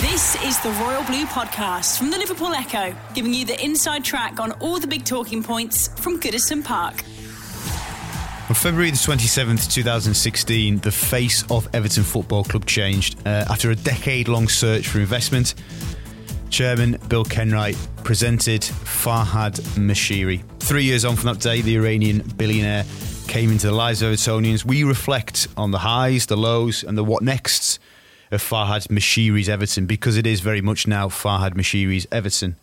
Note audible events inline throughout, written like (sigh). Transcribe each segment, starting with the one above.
This is the Royal Blue Podcast from the Liverpool Echo, giving you the inside track on all the big talking points from Goodison Park. On February the 27th, 2016, the face of Everton Football Club changed. Uh, after a decade long search for investment, Chairman Bill Kenwright presented Farhad Moshiri. Three years on from that day, the Iranian billionaire came into the lives of Evertonians. We reflect on the highs, the lows, and the what nexts of Farhad Moshiri's Everton because it is very much now Farhad Moshiri's Everton.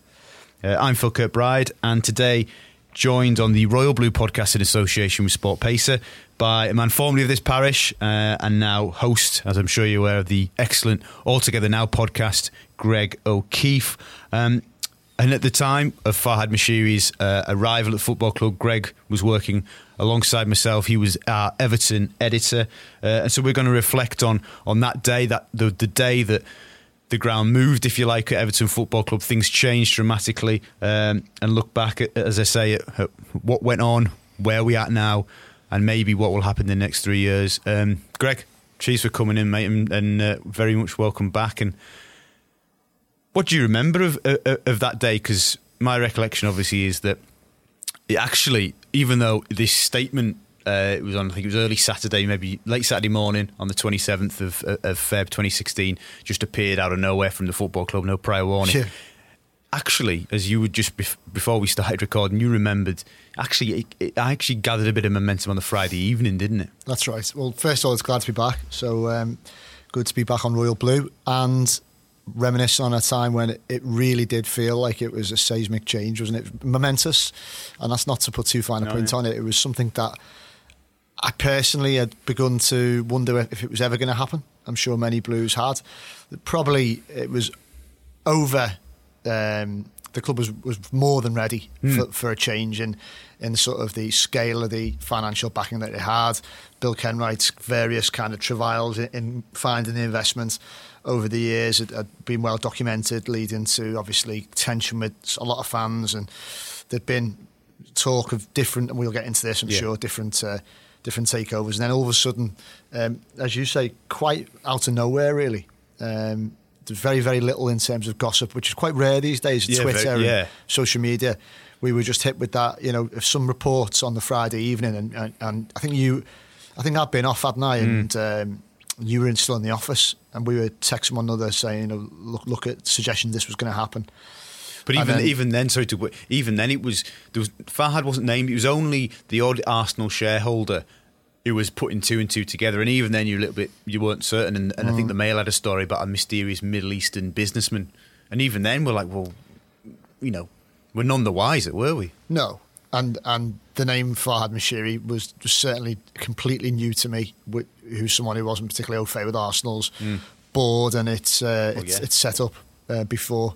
Uh, I'm Phil Kirkbride, and today joined on the Royal Blue podcast in association with SportPesa by a man formerly of this parish uh, and now host, as I'm sure you're aware, of the excellent All Together Now podcast, Greg O'Keeffe. Um, and at the time of Farhad Moshiri's uh, arrival at football club, Greg was working alongside myself. He was our Everton editor, uh, and so we're going to reflect on on that day, that the, the day that the ground moved, if you like, at Everton Football Club. Things changed dramatically, um, and look back, at, as I say, at, at what went on, where we at now, and maybe what will happen in the next three years. Um, Greg, cheers for coming in, mate, and, and uh, very much welcome back. And what do you remember of of, of that day? Because my recollection, obviously, is that it actually, even though this statement uh, it was on, I think it was early Saturday, maybe late Saturday morning on the 27th of, of Feb 2016, just appeared out of nowhere from the football club, no prior warning. Actually, as you would just bef- before we started recording, you remembered. Actually, it, it actually gathered a bit of momentum on the Friday evening, didn't it? That's right. Well, first of all, it's glad to be back. So um, good to be back on Royal Blue and reminisce on a time when it, really did feel like it was a seismic change, wasn't it? Momentous, and that's not to put too fine a No, point yeah. on it. It was something that I personally had begun to wonder if it was ever going to happen. I'm sure many Blues had. Probably it was over. Um, the club was, was more than ready for, for a change in in sort of the scale of the financial backing that it had. Bill Kenwright's various kind of travails in, in finding the investment over the years had, had been well documented, leading to obviously tension with a lot of fans, and there'd been talk of different, and we'll get into this, I'm Yeah. sure, different. Uh, Different takeovers, and then all of a sudden, um, as you say, quite out of nowhere, really. Um, there's very, very little in terms of gossip, which is quite rare these days. Yeah, Twitter, very- and social media. We were just hit with that, you know, some reports on the Friday evening, and, and, and I think you, I think I'd been off, hadn't I? Hmm. And um, you were in, still in the office, and we were texting one another saying, you know, look, look at suggestion this was going to happen. But even then- even then, sorry to even then, it was there was Farhad wasn't named. It was only the odd Arsenal shareholder who was putting two and two together. And even then, you a little bit you weren't certain. And, and I Mm. think the Mail had a story about a mysterious Middle Eastern businessman. And even then, we're like, well, you know, we're none the wiser, were we? No, and and the name Farhad Moshiri was, was certainly completely new to me. wh- Who's someone who wasn't particularly au fait with Arsenal's board and its uh, Well, its, yeah. its set up uh, before.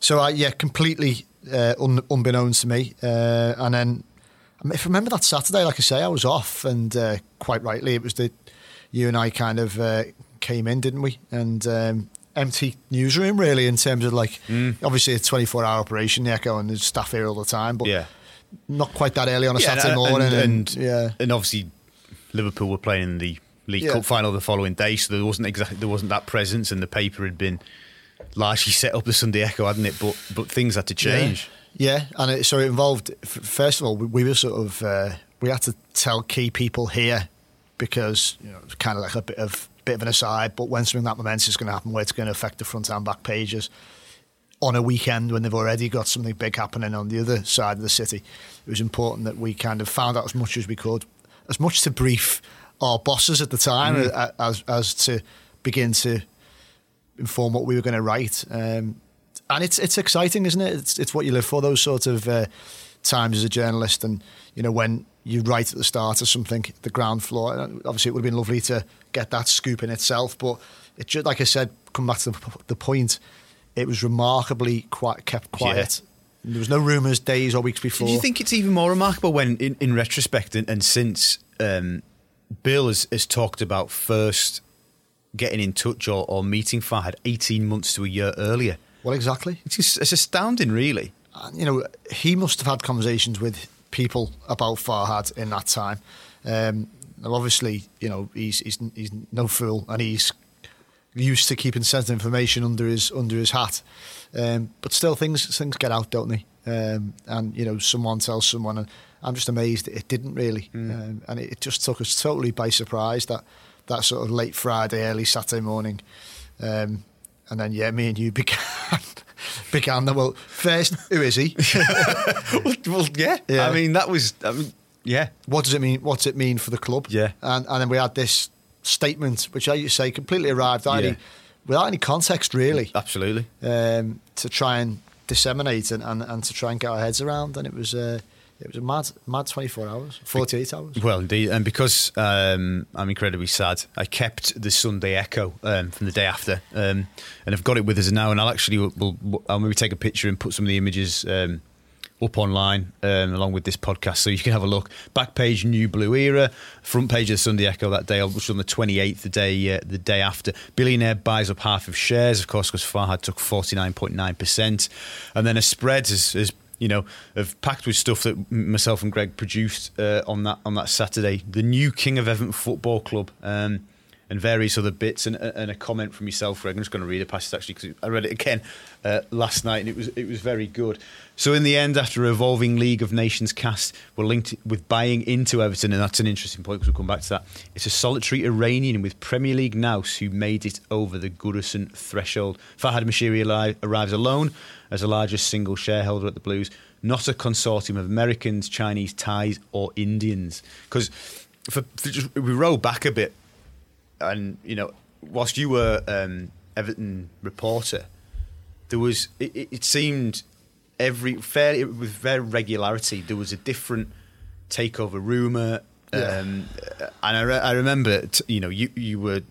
So I yeah, completely uh, un, unbeknownst to me. Uh, and then if I remember that Saturday, like I say, I was off, and uh, quite rightly, it was the you and I kind of uh, came in, didn't we? And um, empty newsroom really in terms of like obviously a 24 hour operation the echo and there's staff here all the time but Yeah. not quite that early on a Yeah, Saturday and- morning. and, And, and, yeah, and obviously Liverpool were playing in the League Yeah. Cup final the following day, so there wasn't exactly there wasn't that presence, and the paper had been largely set up the Sunday Echo, hadn't it? But but things had to change. yeah, and it, so it involved. First of all, we, we were sort of uh, we had to tell key people here because you know it's kind of like a bit of bit of an aside. But when something that momentous is going to happen, where it's going to affect the front and back pages on a weekend when they've already got something big happening on the other side of the city, it was important that we kind of found out as much as we could, as much to brief our bosses at the time a- as as to begin to inform what we were going to write. Um, and it's it's exciting, isn't it? It's it's what you live for. Those sort of uh, times as a journalist, and you know when you write at the start of something, the ground floor. Obviously, it would have been lovely to get that scoop in itself, but it just like I said, come back to the, the point, it was remarkably quite kept quiet. There was no rumours days or weeks before. Do you think it's even more remarkable when, in, in retrospect, and, and since um, Bill has, has talked about first getting in touch or, or meeting Farhad 18 months to a year earlier? Well, exactly. It's, just, it's astounding, really. And, you know, he must have had conversations with people about Farhad in that time. Um, now, obviously, you know, he's, he's he's no fool, and he's used to keeping sensitive information under his under his hat. Um, but still, things things get out, don't they? Um, and you know, someone tells someone, and I'm just amazed it didn't really, mm. um, and it, just took us totally by surprise that that sort of late Friday, early Saturday morning, um, and then yeah, me and you (laughs) began. began the well first who is he? (laughs) (laughs) Well, well yeah. yeah. i mean that was I mean, yeah. What does it mean what's it mean for the club? Yeah. And and then we had this statement which as you say completely arrived yeah. any, without any context really. Absolutely. Um, to try and disseminate and, and, and to try and get our heads around. And it was uh, it was a mad, mad 24 hours, 48 hours. Well, indeed. And because um, I'm incredibly sad, I kept the Sunday Echo um, from the day after. Um, and I've got it with us now. And I'll actually, we'll, we'll, I'll maybe take a picture and put some of the images um, up online um, along with this podcast so you can have a look. Back page, New Blue Era. Front page of the Sunday Echo that day, which was on the 28th, the day, uh, the day after. Billionaire buys up half of shares, of course, because Farhad took 49.9%. And then a spread has, has you know, have packed with stuff that myself and Greg produced uh, on that on that Saturday. The new King of Everton Football Club. Um, and various other bits, and, and, a comment from yourself, Greg. I'm just going to read a passage actually because I read it again uh, last night, and it was it was very good. So in the end, after a evolving League of Nations cast, we're linked with buying into Everton, and that's an interesting point because we'll come back to that. It's a solitary Iranian with Premier League nous who made it over the Goodison threshold. Farhad Moshiri arrives alone as the largest single shareholder at the Blues, not a consortium of Americans, Chinese, Thais, or Indians. Because we roll back a bit, and you know, whilst you were um, Everton reporter, there was it, it seemed every fairly with very regularity there was a different takeover rumor. Yeah. Um, and I, re- I remember, t- you know, you you were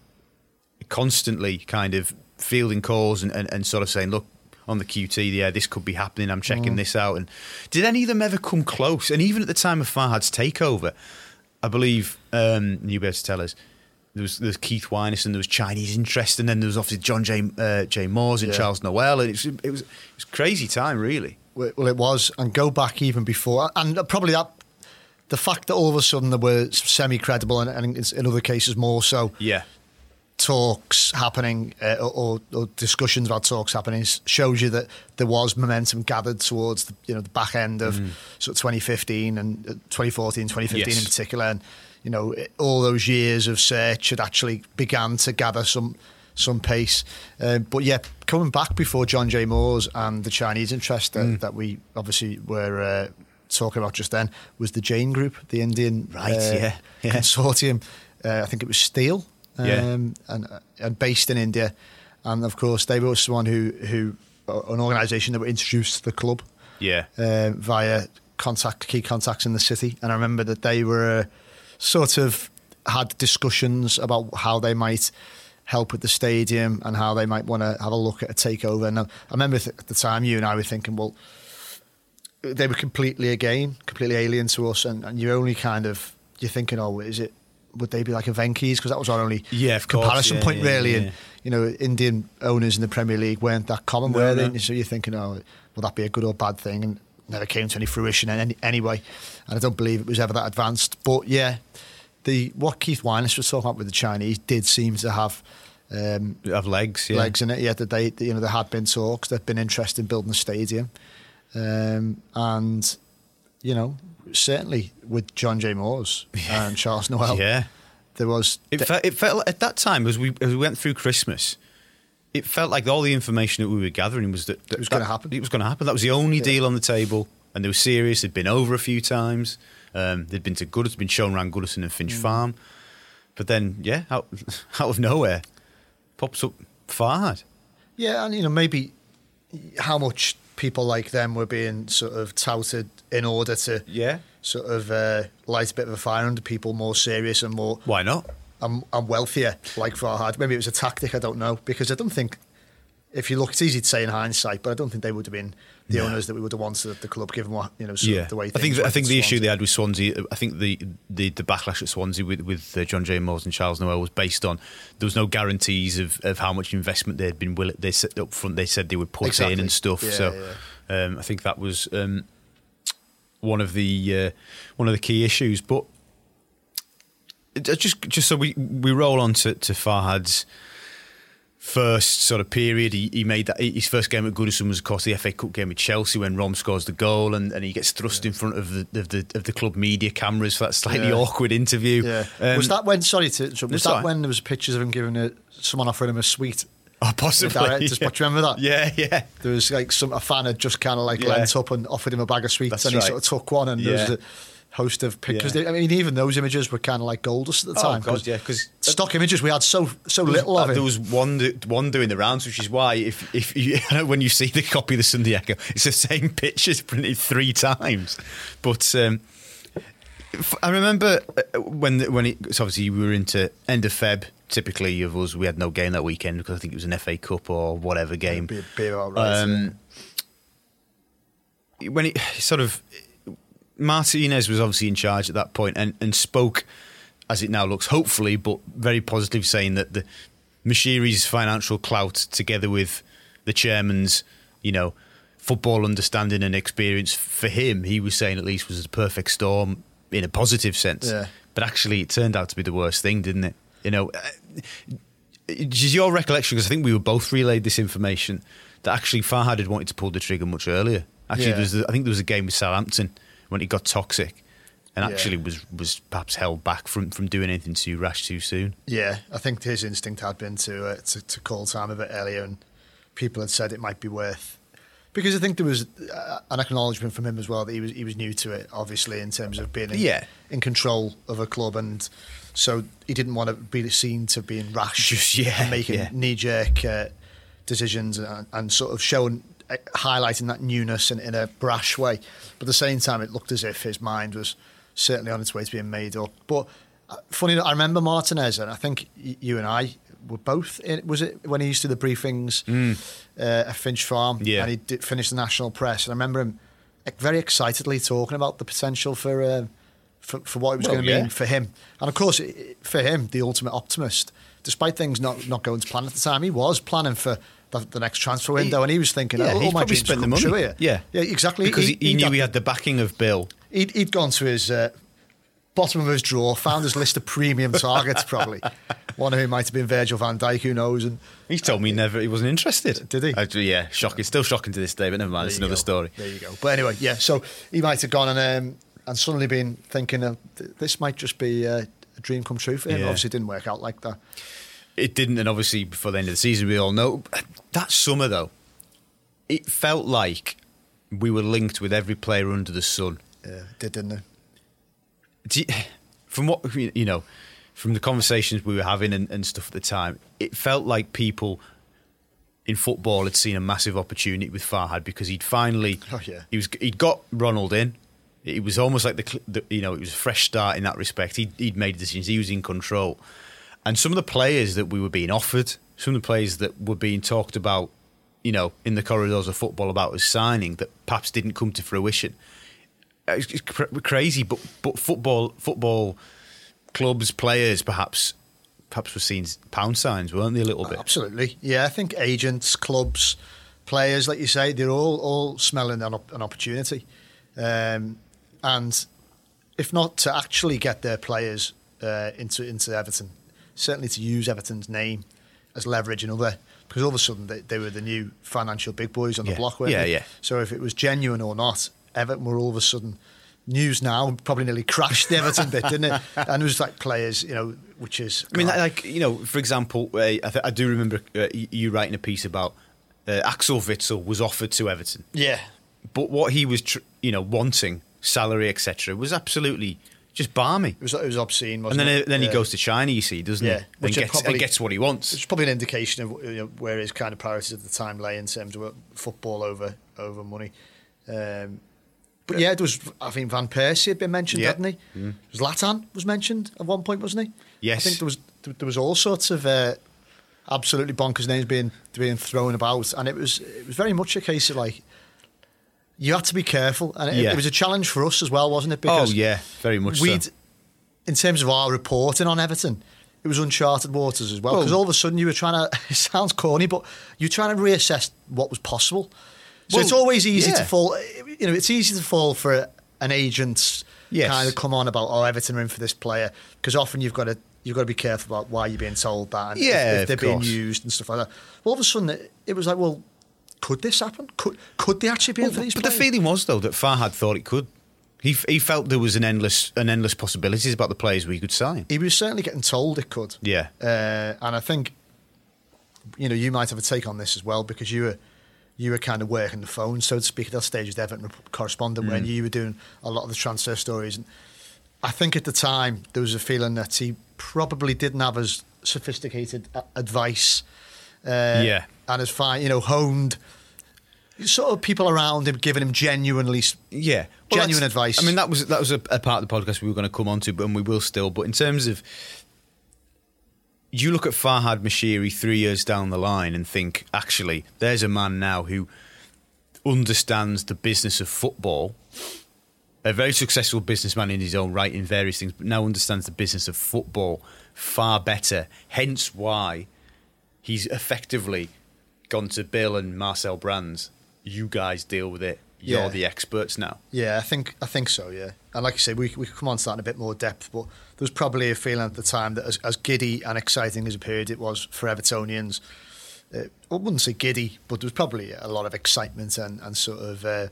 constantly kind of fielding calls and, and, and sort of saying, look, on the QT, yeah, this could be happening. I'm checking mm. this out. And did any of them ever come close? And even at the time of Farhad's takeover, I believe um, you'll be able to tell us. There was, there was Keith Wyness and there was Chinese interest, and then there was obviously John J. Uh, J. Moores and yeah. Charles Noell, and it was, it was it was crazy time, really. Well, it was, and go back even before, and probably that the fact that all of a sudden there were semi credible, and, and in other cases more so. Yeah talks happening uh, or, or, discussions about talks happening shows you that there was momentum gathered towards the, you know the back end of mm. sort of 2015 and uh, 2014 2015 yes. in particular and you know all those years of search had actually began to gather some some pace um, but yeah coming back before John J Moores and the Chinese interest that, mm. that we obviously were uh, talking about just then was the Jain Group the Indian right uh, yeah, yeah. consortium uh, I think it was Steel um, and, and based in India. And of course, they were someone who, who an organisation that were introduced to the club. Yeah. Uh, via contact, key contacts in the city. And I remember that they were uh, sort of had discussions about how they might help with the stadium and how they might want to have a look at a takeover. And I, I remember th- at the time you and I were thinking, well, they were completely again, completely alien to us, and, and you're only kind of you're thinking, oh, is it would they be like a Venky's? Because that was our only yeah, comparison yeah, point, yeah, really. And you know, Indian owners in the Premier League weren't that common, no, were they? No. So you're thinking, oh, will that be a good or bad thing? And never came to any fruition any, anyway. And I don't believe it was ever that advanced. But yeah, the what Keith Wyness was talking about with the Chinese did seem to have. Um, have legs, yeah. legs in it. Yeah, that they, you know, there had been talks. They've been interested in building a stadium, um, and you know, certainly with John J. Moores (laughs) and Charles Noell. yeah. There was. It, fe- it felt at that time as we as we went through Christmas, it felt like all the information that we were gathering was that, that it was going to happen. It was going to happen. That was the only yeah. deal on the table, and they were serious. They'd been over a few times. Um, they'd been to Good. It's been shown around Goodison and Finch mm. Farm, but then yeah, out (laughs) out of nowhere, pops up Farhad. Yeah, and you know maybe how much people like them were being sort of touted in order to yeah sort of uh, light a bit of a fire under people more serious and more why not and, and wealthier like Farhad. Maybe it was a tactic, I don't know, because I don't think if you look, it's easy to say in hindsight, but I don't think they would have been the No. owners that we would have wanted at the club, given what you know, Yeah, the way I think I think the issue they had with Swansea, I think the the, the backlash at Swansea with with uh, John J. Moores and Charles Noell was based on there was no guarantees of, of how much investment they'd been willing. They said up front they said they would put Exactly. in and stuff. Yeah, so Um, I think that was um, one of the uh, one of the key issues. But just just so we we roll on to, to Farhad's first sort of period. He, he made that his first game at Goodison was of course the FA Cup game with Chelsea when Rom scores the goal and, and he gets thrust in front of the, of the of the club media cameras for that slightly Yeah. awkward interview. Yeah. Um, was that when? Sorry to. interrupt, Was that right. when there was pictures of him giving a, someone offering him a sweet? oh, possibly? The directors, (laughs) yeah. but do you remember that? Yeah, yeah. There was like some a fan had just kind of like Yeah. leant up and offered him a bag of sweets, That's and right. he sort of took one, and there was a host of pictures. Yeah. I mean, even those images were kind of like goldust at the Oh, time. God, yeah, 'cause- stock images we had so so little of it. There was one one doing the rounds, which is why if if you, (laughs) when you see the copy of the Sunday Echo, it's the same (laughs) pictures printed three times. But um, I remember uh, when when it, it's obviously we were into end of Feb. Typically, of us, we had no game that weekend because I think it was an FA Cup or whatever game. Be, be about right. Um, when it sort of Martinez was obviously in charge at that point and, and spoke, as it now looks, hopefully, but very positive, saying that the Moshiri's financial clout, together with the chairman's, you know, football understanding and experience for him, he was saying at least was a perfect storm in a positive sense. Yeah. But actually, it turned out to be the worst thing, didn't it? You know, uh, is your recollection? Because I think we were both relayed this information that actually Farhad had wanted to pull the trigger much earlier. Actually, Yeah. there was, I think there was a game with Southampton when it got toxic, and Yeah. actually was was perhaps held back from from doing anything too rash too soon. yeah, I think his instinct had been to, uh, to to call time a bit earlier, and people had said it might be worth. Because I think there was uh, an acknowledgement from him as well that he was he was new to it, obviously in terms of being in, Yeah. in control of a club, and so he didn't want to be seen to being rash, (laughs) Just- yeah, and making yeah. knee jerk uh, decisions and, and sort of showing highlighting that newness in, in a brash way. But at the same time, it looked as if his mind was certainly on its way to being made up. But uh, funny, enough, I remember Martinez, and I think y- you and I were both. In, was it when he used to do the briefings uh, at Finch Farm? Mm. Yeah. and he did finish the national press, and I remember him very excitedly talking about the potential for. Uh, for, for what it was Well, going to yeah. mean for him, and of course, it- for him, the ultimate optimist. Despite things not, not going to plan at the time, he was planning for the, the next transfer window, and he was thinking, Yeah, "Oh, he's all my probably spent the money. true here." Yeah, yeah, exactly. because he, he he'd knew had- he had the backing of Bill. He'd, he'd gone to his uh, bottom of his drawer, found his list of premium targets, probably. (laughs) One of whom might have been Virgil van Dijk, who knows? And He's told me never he wasn't interested. Did he? Actually, yeah, shocking. Still shocking to this day, but never mind. It's there another go. story. There you go. But anyway, yeah. So he might have gone and um, and suddenly been thinking, uh, th- this might just be uh, a dream come true for him. Yeah. Obviously, it didn't work out like that. It didn't, and obviously before the end of the season, we all know that summer though, it felt like we were linked with every player under the sun. Yeah, did, didn't? Do you- from what you know, from the conversations we were having and, and stuff at the time, it felt like people in football had seen a massive opportunity with Farhad because he'd finally, (laughs) Oh, yeah. he was he'd got Ronald in. It was almost like the, the you know it was a fresh start in that respect. He'd, he'd made decisions. He was in control, and some of the players that we were being offered, some of the players that were being talked about, you know, in the corridors of football about us signing that perhaps didn't come to fruition. It's, it's cr- crazy, but but football football clubs players perhaps perhaps were seeing pound signs, weren't they? A little bit. Absolutely. Yeah, I think agents, clubs, players, like you say, they're all all smelling an, an opportunity, um, and if not to actually get their players uh, into into Everton, certainly to use Everton's name as leverage and other. Because all of a sudden they, they were the new financial big boys on Yeah. the block, weren't Yeah, they? yeah. So if it was genuine or not, Everton were all of a sudden news now probably nearly crashed the Everton bit, didn't it? (laughs) And it was like players, you know, which is I mean, like you know, for example, uh, I, th- I do remember uh, you writing a piece about uh, Axel Witsel was offered to Everton, yeah, but what he was, tr- you know, wanting salary, etc., was absolutely just balmy. it was it was obscene, And wasn't then it? then he goes to China, you see, doesn't Yeah, he? And which are gets, probably- and gets what he wants. It's probably an indication of you know, where his kind of priorities at the time lay in terms of football over over money. Um, but yeah, there was. I think Van Persie had been mentioned, Yeah. hadn't he? Was Latan was mentioned at one point, wasn't he? Yes. I think there was there was all sorts of uh, absolutely bonkers names being being thrown about, and it was it was very much a case of like you had to be careful, and it, Yeah. it was a challenge for us as well, wasn't it? Oh yeah, very much we'd, so. in terms of our reporting on Everton, it was uncharted waters as well. Well- Because all of a sudden you were trying to, (laughs) it sounds corny, but you're trying to reassess what was possible. So Well, it's always easy yeah. to fall, you know, it's easy to fall for an agent's Yes. kind of come on about, oh, Everton are in for this player. Because often you've got to, you've got to be careful about why you're being told that and if- Yeah, if, of they're being used and stuff like that. Well, all of a sudden it, it was like, well, could this happen? Could could they actually be in for these but the feeling was though that Farhad thought it could. He, he felt there was an endless an endless possibilities about the players we could sign. he was certainly getting told it could. Yeah. Uh, and I think, you know, you might have a take on this as well because you were you were kind of working the phone, so to speak, at that stage as Everton correspondent Mm. when you were doing a lot of the transfer stories. And I think at the time there was a feeling that he probably didn't have as sophisticated advice. Uh, Yeah. And as fine, you know, honed sort of people around him giving him genuinely Yeah, Genuine advice. I mean, that was that was a, a part of the podcast we were going to come on to, but and we will still. But in terms of, you look at Farhad Moshiri three years down the line and think, actually, there's a man now who understands the business of football. A very successful businessman in his own right in various things, but now understands the business of football far better. Hence why he's effectively gone to Bill and Marcel Brands. You guys deal with it. You're Yeah. the experts now. Yeah, I think I think so. Yeah, and like I say, we we could come on to that in a bit more depth, but there was probably a feeling at the time that as, as giddy and exciting as a period it was for Evertonians, uh, I wouldn't say giddy, but there was probably a lot of excitement and and sort of uh,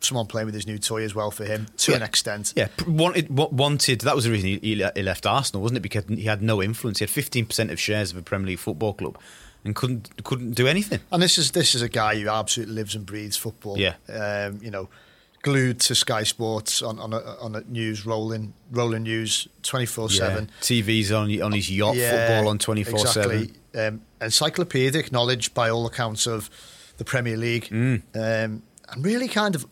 someone playing with his new toy as well for him to an extent. Yeah, wanted, wanted. That was the reason he, he left Arsenal, wasn't it? Because he had no influence. He had fifteen percent of shares of a Premier League football club, and couldn't couldn't do anything. And this is this is a guy who absolutely lives and breathes football. Yeah. um, you know, glued to Sky Sports on on a, on a news rolling rolling news twenty four seven. TV's on on his yacht, football on twenty four seven. Um, encyclopedic knowledge by all accounts of the Premier League, Mm. um, and really kind of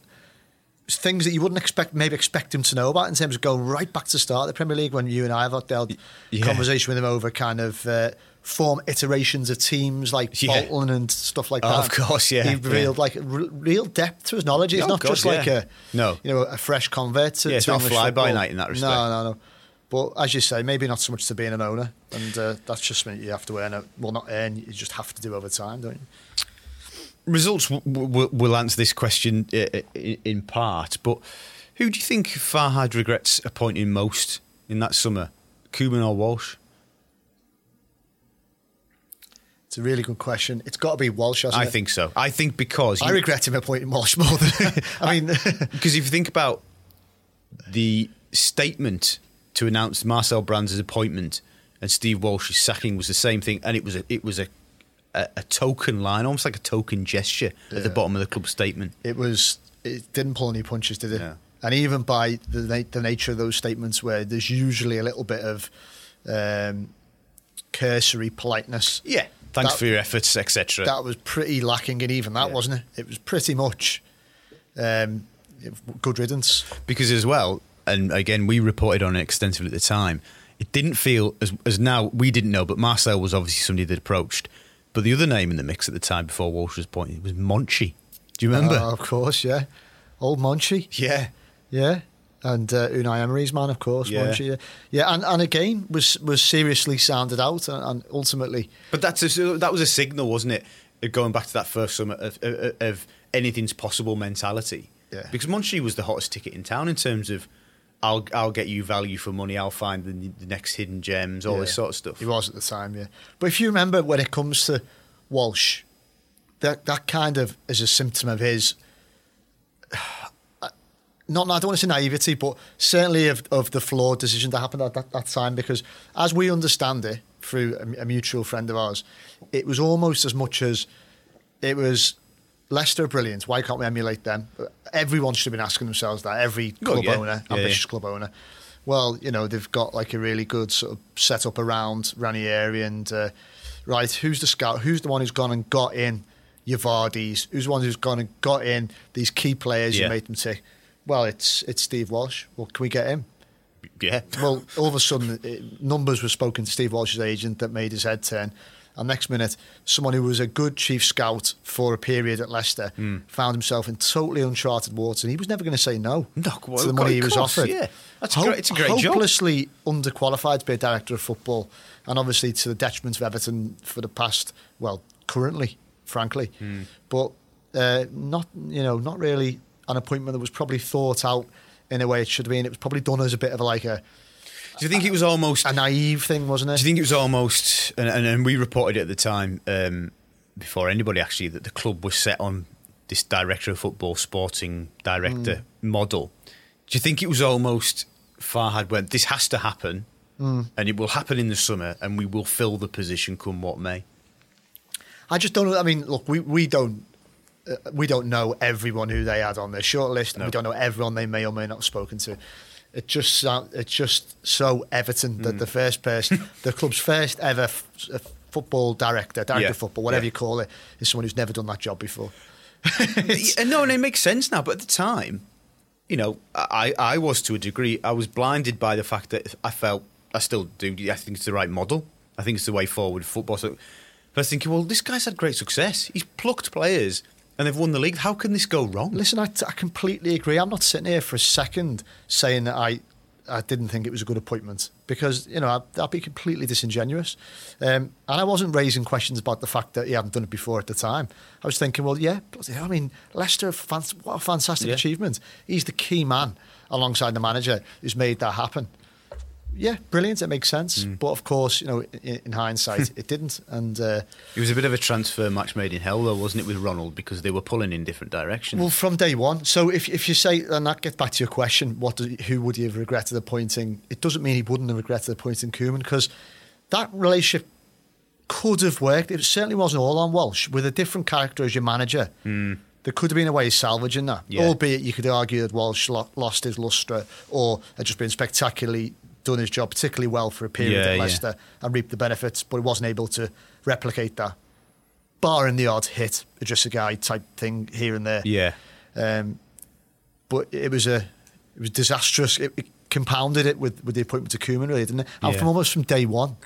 things that you wouldn't expect maybe expect him to know about in terms of going right back to the start of the Premier League when you and I have had the Yeah. conversation with him over kind of uh, form iterations of teams like Yeah. Bolton and stuff like Oh, that. of course, yeah, He revealed yeah. like r- real depth to his knowledge. He's Oh, not God, just like yeah. a No. you know a fresh convert to, Yeah, it's to not English fly-by night in that respect. No, no, no. But as you say, maybe not so much to being an owner, and uh, that's just something you have to earn. Well, not earn, you just have to do over time, don't you? Results w- w- will answer this question uh, in part, but who do you think Farhad regrets appointing most in that summer, Koeman or Walsh? It's a really good question. It's got to be Walsh, I it? think so. I think because I you- regret him appointing Walsh more than. (laughs) (laughs) I mean, Because if you think about the statement to announce Marcel Brands' appointment and Steve Walsh's sacking was the same thing, and it was a, it was a, a, a token line, almost like a token gesture at the bottom of the club statement. it was. It didn't pull any punches, did it? Yeah. And even by the na- the nature of those statements, where there's usually a little bit of um, cursory politeness. Yeah, thanks That- for your efforts, etc. that was pretty lacking and even that, Yeah. wasn't it? It was pretty much um, good riddance. because as well, and again, we reported on it extensively at the time. It didn't feel as as now we didn't know, but Marcel was obviously somebody that approached. But the other name in the mix at the time before Walsh was appointed was Monchi. Do you remember? Oh, of course, yeah. Old Monchi, yeah. yeah. And uh, Unai Emery's man, of course, Yeah. Monchi. Yeah, yeah and, and again, was was seriously sounded out and, and ultimately, But that's a, that was a signal, wasn't it? uh, Going back to that first summer of, of, of anything's possible mentality. Yeah. Because Monchi was the hottest ticket in town in terms of I'll I'll get you value for money. I'll find the, the next hidden gems, all this sort of stuff. He was at the time, yeah. But if you remember when it comes to Walsh, that that kind of is a symptom of his (sighs) uh, not I don't want to say naivety, but certainly of, of the flawed decision that happened at that, that time because as we understand it through a, a mutual friend of ours, it was almost as much as it was Leicester are brilliant. Why can't we emulate them? Everyone should have been asking themselves that. Every Oh, club yeah. owner, Yeah, ambitious yeah. club owner. Well, you know they've got like a really good sort of setup around Ranieri and uh, right. Who's the scout? Who's the one who's gone and got in your Vardys? Who's the one who's gone and got in these key players and made them tick? Well, it's it's Steve Walsh. Well, can we get him? Yeah. Well, all of a sudden, it, numbers were spoken to Steve Walsh's agent that made his head turn. And next minute, someone who was a good chief scout for a period at Leicester Hmm. found himself in totally uncharted waters, and he was never going to say no, No, well, to the money he was course, offered. yeah. That's a great- it's a great job. hopelessly underqualified to be a director of football, and obviously to the detriment of Everton for the past, well, currently, frankly, Hmm. but uh, not you know not really an appointment that was probably thought out in a way it should have been. It was probably done as a bit of like a Do you think it was almost a naive thing, wasn't it? Do you think it was almost, and, and, and we reported it at the time um, before anybody actually, that the club was set on this director of football, sporting director model? Do you think it was almost Farhad went, this has to happen, and it will happen in the summer, and we will fill the position come what may? I just don't know. I mean, look, we, we don't uh, we don't know everyone who they had on their shortlist, and No. we don't know everyone they may or may not have spoken to. It just it's just so Everton that the first person, (laughs) the club's first ever f- uh, football director, director Yeah. of football, whatever Yeah. you call it, is someone who's never done that job before. (laughs) Yeah, no, and it makes sense now. But at the time, you know, I, I was to a degree, I was blinded by the fact that I felt, I still do, I think it's the right model. I think it's the way forward for football. So, but I was thinking, well, this guy's had great success. He's plucked players and they've won the league. How can this go wrong? Listen, I, I completely agree. I'm not sitting here for a second saying that I, I didn't think it was a good appointment because you know I'd, that'd be completely disingenuous. Um, and I wasn't raising questions about the fact that he hadn't done it before at the time. I was thinking, well, yeah, I mean, Leicester, what a fantastic Yeah. achievement. He's the key man alongside the manager who's made that happen. Yeah, brilliant. It makes sense. Mm. But of course, you know, in, in hindsight, (laughs) it didn't. And uh, It was a bit of a transfer match made in hell, though, wasn't it, with Ronald? Because they were pulling in different directions. Well, from day one. So if if you say, and that gets back to your question, what do, who would you have regretted appointing? It doesn't mean he wouldn't have regretted appointing Koeman because that relationship could have worked. It certainly wasn't all on Walsh with a different character as your manager. There could have been a way of salvaging that, Yeah. albeit you could argue that Walsh lost his lustre or had just been spectacularly done his job particularly well for a period Yeah, at yeah. Leicester and reaped the benefits, but he wasn't able to replicate that. Barring the odd hit, just a guy type thing here and there. yeah. Um, but it was a it was disastrous. It, it compounded it with, with the appointment to Koeman, really, didn't it? And Yeah. from almost from day one,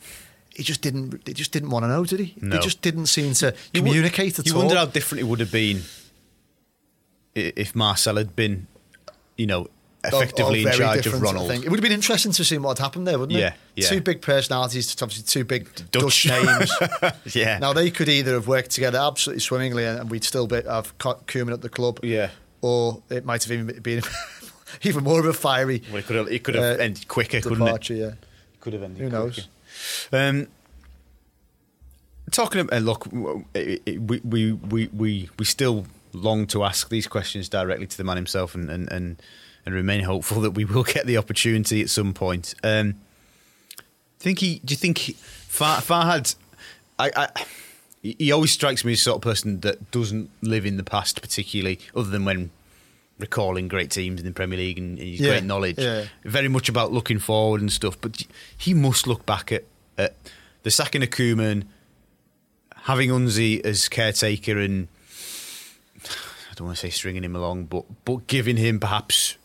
he just didn't. They just didn't want to know, did he? No. They just didn't seem to You communicate at You all. You wonder how different it would have been if Marcel had been, you know, effectively in charge of Ronald. It would have been interesting to see what had happened there, wouldn't Yeah, it? yeah. Two big personalities, obviously two big Dutch, Dutch. (laughs) names. Yeah. Now they could either have worked together absolutely swimmingly, and we'd still be, have Koeman at the club. Yeah. Or it might have even been (laughs) even more of a fiery Well, it could have, it could have uh, ended quicker, couldn't it? departure. Yeah. Could have ended. Who knows? quicker. Um, talking about uh, look, it- it- we, we we we we still long to ask these questions directly to the man himself, and and and, and remain hopeful that we will (laughs) get the opportunity at some point. Um, think he? Do you think he, Far, Farhad? I, I he always strikes me as the sort of person that doesn't live in the past particularly, other than when recalling great teams in the Premier League and his Yeah, great knowledge. yeah. Very much about looking forward and stuff. But he must look back at, at the sacking of Koeman, having Unzi as caretaker, and (sighs) I don't want to say stringing him along, but but giving him perhaps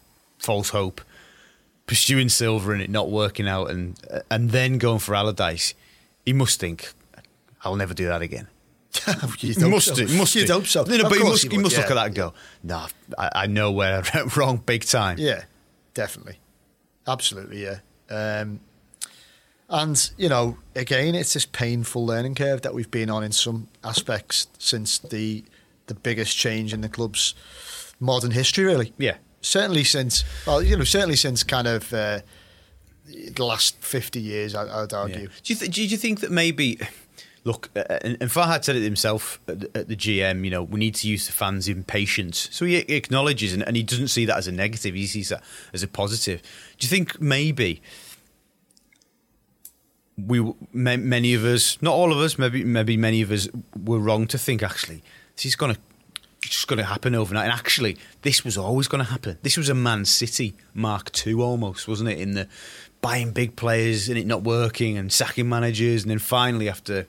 false hope, pursuing Silva and it not working out, and and then going for Allardyce. He must think, I'll never do that again. (laughs) Hope must so. do. Must You'd do. hope so. No, no, but he must, he he must look at that and go, no, I, I know where I went (laughs) wrong big time. Yeah, definitely. Absolutely, yeah. Um, and, you know, again, it's this painful learning curve that we've been on in some aspects since the the biggest change in the club's modern history, really. Yeah. Certainly since, well, you know, certainly since kind of uh, the last 50 years, I, I'd Yeah. argue. Do you th- do you think that maybe? Look, uh, and, and Farhad said it himself at the, at the GM. You know, we need to use the fans' impatience. So he acknowledges, and, and he doesn't see that as a negative. He sees that as a positive. Do you think maybe we, many of us, not all of us, maybe maybe many of us, were wrong to think actually this is going to just going to happen overnight. And actually, this was always going to happen. This was a Man City Mark II almost, wasn't it? In the buying big players and it not working and sacking managers, and then finally after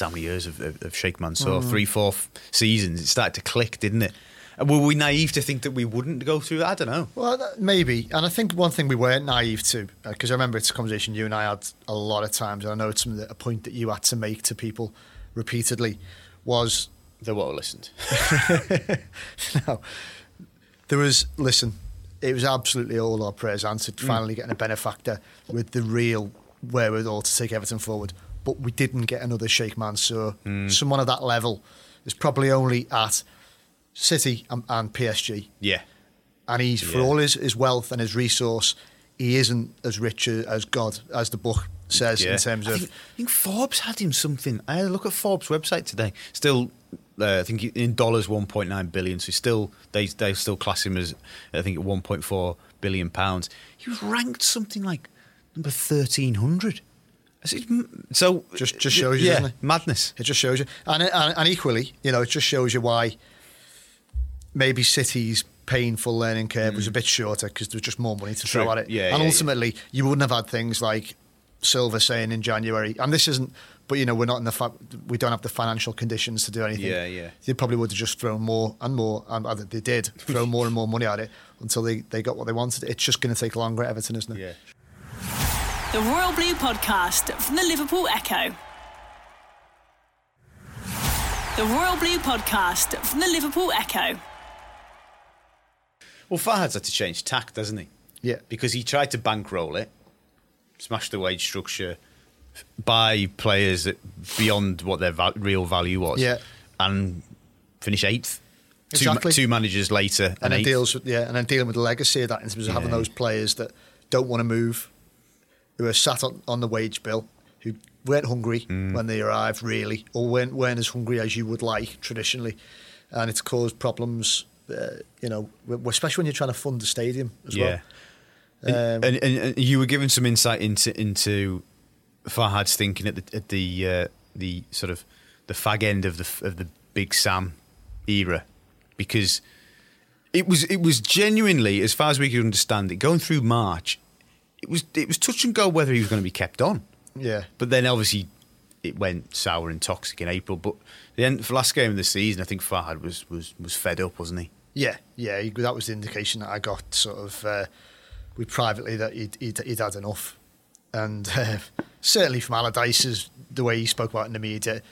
how many years of, of, of Sheikh Mansour, mm. three, four f- seasons, it started to click, didn't it? Were we naive to think that we wouldn't go through that? I don't know. Well, maybe. And I think one thing we weren't naive to, uh, because I remember it's a conversation you and I had a lot of times, and I know it's a point that you had to make to people repeatedly, was The what listened. (laughs) no, there was, listen, it was absolutely all our prayers answered, mm. finally getting a benefactor with the real wherewithal to take Everton forward. But we didn't get another Sheikh Mansour. Mm. Someone of that level is probably only at City and, and PSG. Yeah. and he's for Yeah. all his, his wealth and his resource, he isn't as rich as God as the book says yeah. in terms I of. think, I think Forbes had him something. I had a look at Forbes' website today. Still, uh, I think in dollars, 1.9 billion. So still, they they still class him as I think at 1.4 billion pounds. He was ranked something like number 1300. I said, mm, So Just- just shows you, yeah, doesn't it? madness. It just shows you, and, and and equally, you know, it just shows you why maybe City's painful learning curve was a bit shorter because there was just more money to throw Mm. At it. Yeah, and yeah, ultimately, you wouldn't have had things like Silva saying in January, and this isn't. But you know, we're not in the fa- we don't have the financial conditions to do anything. Yeah, yeah. They probably would have just thrown more and more, and they did (laughs) throw more and more money at it until they, they got what they wanted. It's just going to take longer at Everton, isn't it? Yeah. The Royal Blue Podcast from the Liverpool Echo. The Royal Blue Podcast from the Liverpool Echo. Well, Farhad's had to change tack, doesn't he? Yeah. Because he tried to bankroll it, smash the wage structure, buy players that beyond what their val- real value was, Yeah. and finish eighth. Two, Exactly. two managers later, and an then eighth. deals with yeah, and then dealing with the legacy of that in terms of having those players that don't want to move, who are sat on, on the wage bill, who weren't hungry Mm. when they arrived really, or weren't weren't as hungry as you would like traditionally, and it's caused problems. Uh, you know, especially when you're trying to fund the stadium as yeah. well. Um, and, and, and you were given some insight into into Farhad's thinking at the at the uh, the sort of the fag end of the of the Big Sam era, because it was it was genuinely, as far as we could understand it, going through March, it was it was touch and go whether he was going to be kept on. yeah, But then obviously it went sour and toxic in April. But the end, for the last game of the season, I think Farhad was was was fed up, wasn't he? yeah, yeah. That was the indication that I got sort of uh, with privately that he'd, he'd, he'd had enough, and uh, certainly from Allardyce's the way he spoke about it in the media,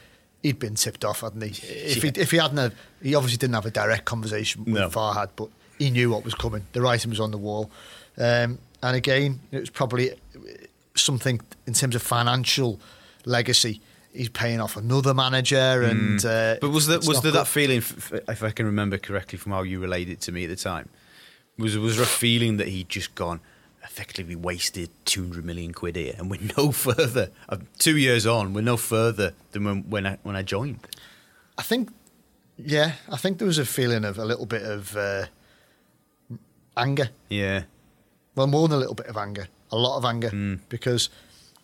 he'd been tipped off, hadn't he? If he if he hadn't, have, he obviously didn't have a direct conversation with No. Farhad, but he knew what was coming. The writing was on the wall, um, and again, it was probably something in terms of financial legacy. He's paying off another manager, and uh, Mm. But was there was there good. that feeling, if I can remember correctly from how you relayed it to me at the time, was was there a feeling that he'd just gone, effectively wasted two hundred million quid here, and we're (laughs) no further. Uh, two years on, we're no further than when when I, when I joined. I think, yeah, I think there was a feeling of a little bit of uh, anger. Yeah, Well, more than a little bit of anger, a lot of anger, Hmm. because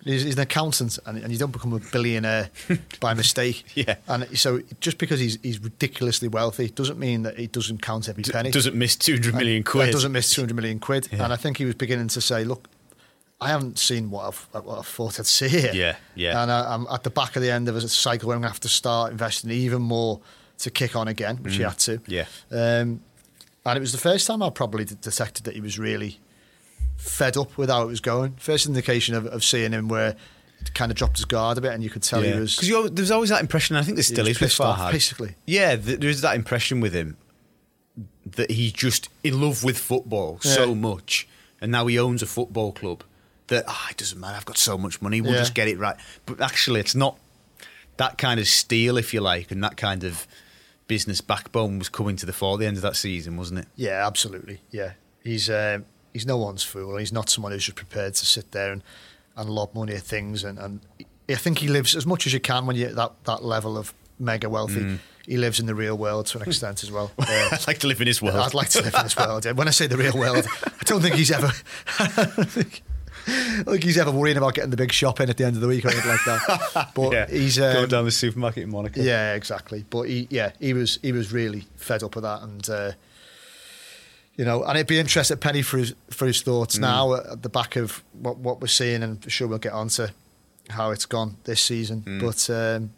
he's, he's an accountant and, and you don't become a billionaire (laughs) by mistake. Yeah. And so just because he's, he's ridiculously wealthy doesn't mean that he doesn't count every penny. doesn't miss two hundred million quid. Doesn't miss 200 million quid. Yeah. And I think he was beginning to say, look, I haven't seen what I've, what I thought I'd see here. Yeah, yeah. And I, I'm at the back of the end of a cycle where I'm going to have to start investing even more to kick on again, which he had to. Mm. Yeah. Um, and it was the first time I probably detected that he was really fed up with how it was going. First indication of, of seeing him where he kind of dropped his guard a bit and you could tell he was... because there's always that impression. and I think there still is with Farhad. basically. Yeah, th- there is that impression with him that he's just in love with football so much, and now he owns a football club. That ah, it doesn't matter. I've got so much money. We'll Yeah. just get it right. But actually, it's not that kind of steel, if you like, and that kind of business backbone was coming to the fore at the end of that season, wasn't it? Yeah, absolutely. Yeah, he's um, he's no one's fool. He's not someone who's just prepared to sit there and, and lob money at things. And, and I think he lives as much as you can when you're at that, that level of mega wealthy. Mm. He lives in the real world to an extent as well. Uh, (laughs) I'd like to live in his world. I'd like to live in his world. yeah. When I say the real world, I don't think he's ever. (laughs) I don't think, I he's ever worrying about getting the big shop in at the end of the week or anything like that. (laughs) But yeah, he's going um, down the supermarket in Monaco. yeah, exactly. But he, yeah, he was he was really fed up with that, and uh, you know, and it'd be interesting, Penny, for his for his thoughts now at the back of what what we're seeing, and for sure we'll get on to how it's gone this season. But um,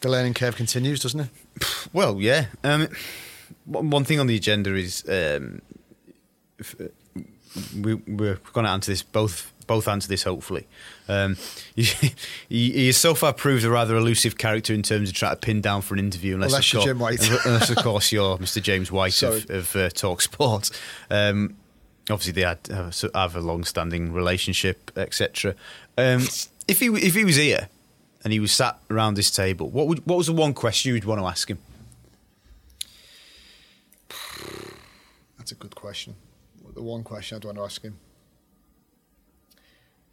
the learning curve continues, doesn't it? (sighs) Well, yeah. Um, one one thing on the agenda is um, we, we're going to answer this both. Both answer this hopefully. Um, he, he, has so far proved a rather elusive character in terms of trying to pin down for an interview. Unless, Unless of you're course, Jim White. (laughs) unless of course you're Mr. James White Sorry. of, of uh, Talk Sport. Um, obviously, they had have, a- have a long-standing relationship, etc. Um, (laughs) if he if he was here and he was sat around this table, what would what was the one question you'd want to ask him? (sighs) That's a good question. The one question I'd want to ask him.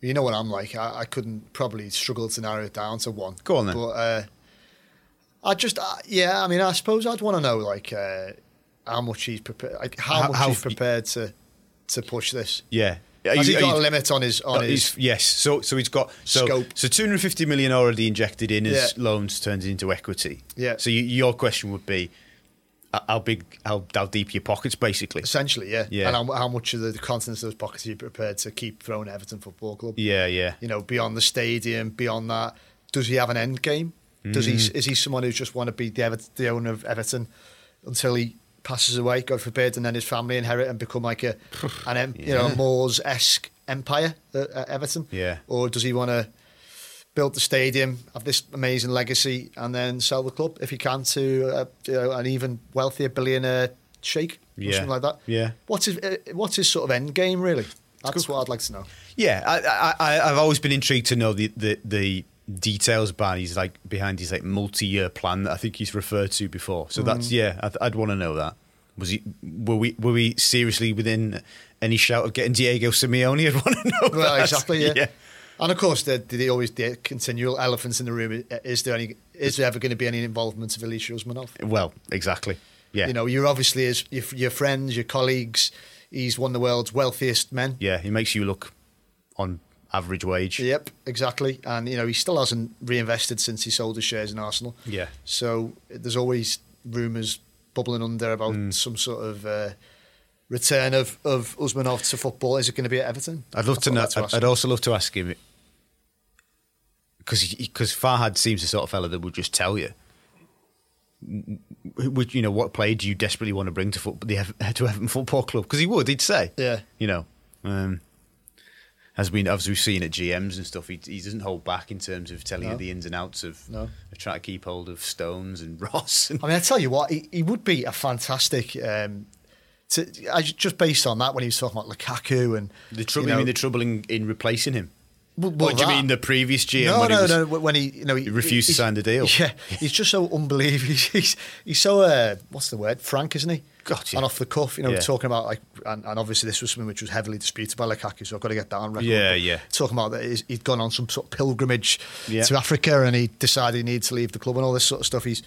You know what I'm like. I, I couldn't probably struggle to narrow it down to one. Go on then. But uh, I just, uh, yeah. I mean, I suppose I'd want to know like uh, how much he's prepared, like how, How- much how he's f- prepared to to push this. Yeah. Are Has you- he are got you- a limit on his on Uh, his? he's- yes. So so he's got so Scope. so 250 million already injected in as Yeah. loans turned into equity. Yeah. So you, your question would be how big how how deep your pockets basically? Essentially, yeah. Yeah. And how, how much of the contents of those pockets are you prepared to keep throwing at Everton Football Club? Yeah, yeah. you know, beyond the stadium, beyond that. Does he have an end game? Does he Mm. is he someone who just want to be the, Ever- the owner of Everton until he passes away, God forbid, and then his family inherit and become like a (laughs) an em, you know Yeah. Moores esque empire at, at Everton? Yeah. Or does he want to build the stadium, have this amazing legacy, and then sell the club if he can to uh, you know, an even wealthier billionaire sheikh or Yeah. something like that? Yeah. What's his uh, What's his sort of end game really? That's what I'd like to know. Yeah, I, I, I've always been intrigued to know the, the, the details behind his like behind his like multi-year plan that I think he's referred to before. So that's Mm. yeah, I'd, I'd want to know that. Was he? Were we? Were we seriously within any shout of getting Diego Simeone? (laughs) I'd want to know. Well, that. exactly, yeah. (laughs) And of course, the, the, always the continual elephants in the room. Is there any? Is there ever going to be any involvement of Alisher Usmanov? Well, exactly. Yeah. You know, you're obviously his, your, your friends, your colleagues. He's one of the world's wealthiest men. Yeah, he makes you look on average wage. Yep, exactly. And you know, he still hasn't reinvested since he sold his shares in Arsenal. Yeah. So there's always rumours bubbling under about Mm. some sort of uh, return of of Usmanov to football. Is it going to be at Everton? I'd love That's to know. I'd like I'd, I'd also love to ask him because because Farhad seems the sort of fella that would just tell you. Would you know what player do you desperately want to bring to foot, the to Everton Football Club? Because he would, he'd say, Yeah. you know, um, as we as we've seen at GMs and stuff, he, he doesn't hold back in terms of telling No. you the ins and outs of, No. of trying to keep hold of Stones and (laughs) Ross. And, I mean, I tell you what, he, he would be a fantastic. Um, to, I, just based on that, when he was talking about Lukaku and the trouble, you you know, mean the trouble in, in replacing him? Well, what do you that- mean the previous GM? No, when he no, was- no. When he, you know, he, he refused to sign the deal. (laughs) Yeah, he's just so unbelievable. (laughs) He's, he's, so uh, what's the word? Frank, isn't he? Yeah. And off the cuff, you know, Yeah. talking about like, and, and obviously this was something which was heavily disputed by Lukaku, so I've got to get that on record. Yeah, But yeah. Talking about that he'd gone on some sort of pilgrimage Yeah. to Africa, and he decided he needed to leave the club and all this sort of stuff. He's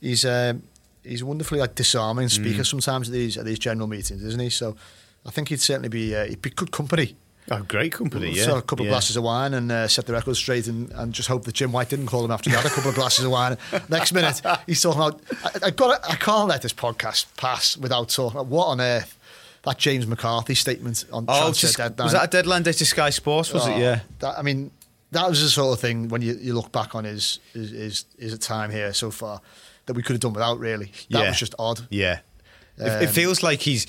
he's um, he's a wonderfully like disarming speaker Mm. sometimes at these at these general meetings, isn't he? So I think he'd certainly be uh, he'd be good company. Oh, great company, yeah. have a couple yeah. of glasses of wine and uh, set the record straight and, and just hope that Jim White didn't call him after he had a couple of glasses of wine. (laughs) Next minute, he's talking about, I, I, got I can't let this podcast pass without talking about what on earth that James McCarthy statement on Oh, transfer just- deadline. was that a deadline day to Sky Sports? Was Oh, it? Yeah. That, I mean, that was the sort of thing when you, you look back on his, his, his, his time here so far that we could have done without, really. That Yeah. was just odd. Yeah. It- it Um, feels like he's,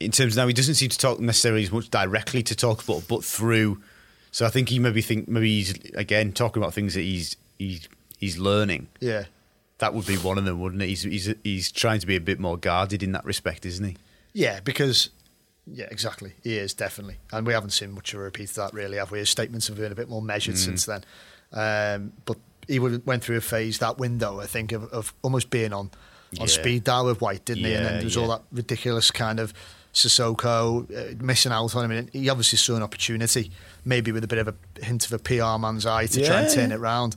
in terms now, he doesn't seem to talk necessarily as much directly to talk about, but through. So I think he maybe think maybe he's again talking about things that he's he's he's learning. Yeah. That would be one of them, wouldn't it? He's he's he's trying to be a bit more guarded in that respect, isn't he? Yeah, because yeah, exactly. He is definitely, and we haven't seen much of a repeat of that really, have we? His statements have been a bit more measured Mm. since then. Um, but he went through a phase that window, I think, of, of almost being on on Yeah. speed dial with White, didn't he? And then there was yeah. all that ridiculous kind of Sissoko uh, missing out on him. And he obviously saw an opportunity, maybe with a bit of a hint of a PR man's eye to try and turn it round.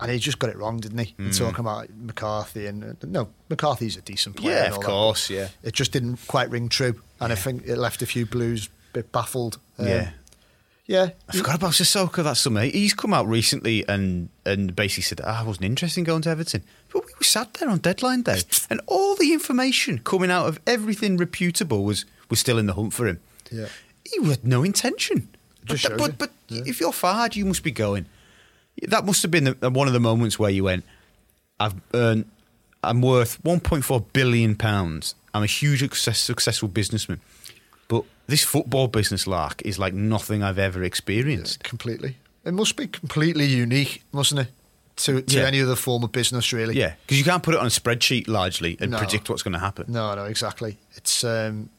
And he just got it wrong, didn't he? And Mm. talking about McCarthy and uh, no, McCarthy's a decent player. Yeah, of all that, course, yeah. it just didn't quite ring true, and I think it left a few Blues a bit baffled. Um, yeah. Yeah. I forgot about Sissoko that summer. He's come out recently and and basically said, "Ah, I wasn't interested in going to Everton. But we were sat there on deadline day, and all the information coming out of everything reputable was was still in the hunt for him. Yeah. He had no intention. Just but but, but Yeah. if you're Farhad, you must be going. That must have been the, one of the moments where you went, I've earned I'm worth 1.4 billion pounds. I'm a huge success, successful businessman, this football business lark is like nothing I've ever experienced. completely. It must be completely unique, mustn't it? To, to Yeah. any other form of business, really. Yeah, because you can't put it on a spreadsheet largely and No. predict what's going to happen. No, no, exactly. It's um,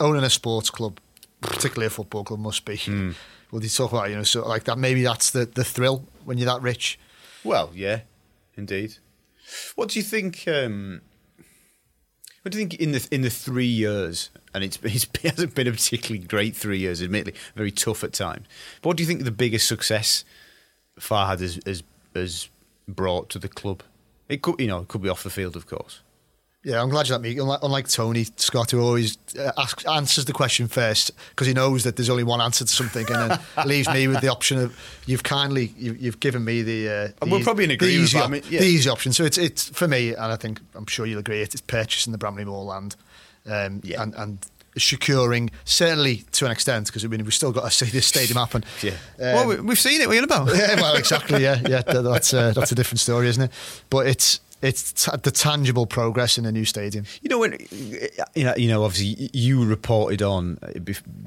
owning a sports club, particularly a football club, must be. Hmm. Well, you talk about you know, sort of like that. Maybe that's the, the thrill when you're that rich. Well, yeah, indeed. What do you think? Um, what do you think in the in the three years? And it's, (laughs) it's it hasn't been a particularly great three years, admittedly, very tough at times. But what do you think the biggest success Farhad has has, has brought to the club? It could, you know, it could be off the field, of course. Yeah, I'm glad you let me. Unlike, unlike Tony Scott, who always uh, asks, answers the question first because he knows that there's only one answer to something, and then (laughs) leaves me with the option of you've kindly you, you've given me the. Uh, the we're probably in the agreement, easy, but I mean, yeah. the easy option. So it's it's for me, and I think I'm sure you'll agree. It's purchasing the Bramley-Moore land, um, Yeah. and and securing certainly to an extent because I mean we've still got to see this stadium happen. Yeah. Um, well, we- we've seen it. We're you on about? yeah, well, exactly. Yeah, yeah. That's uh, that's a different story, isn't it? But it's it's t- the tangible progress in a new stadium. You know when you know, you know obviously you reported on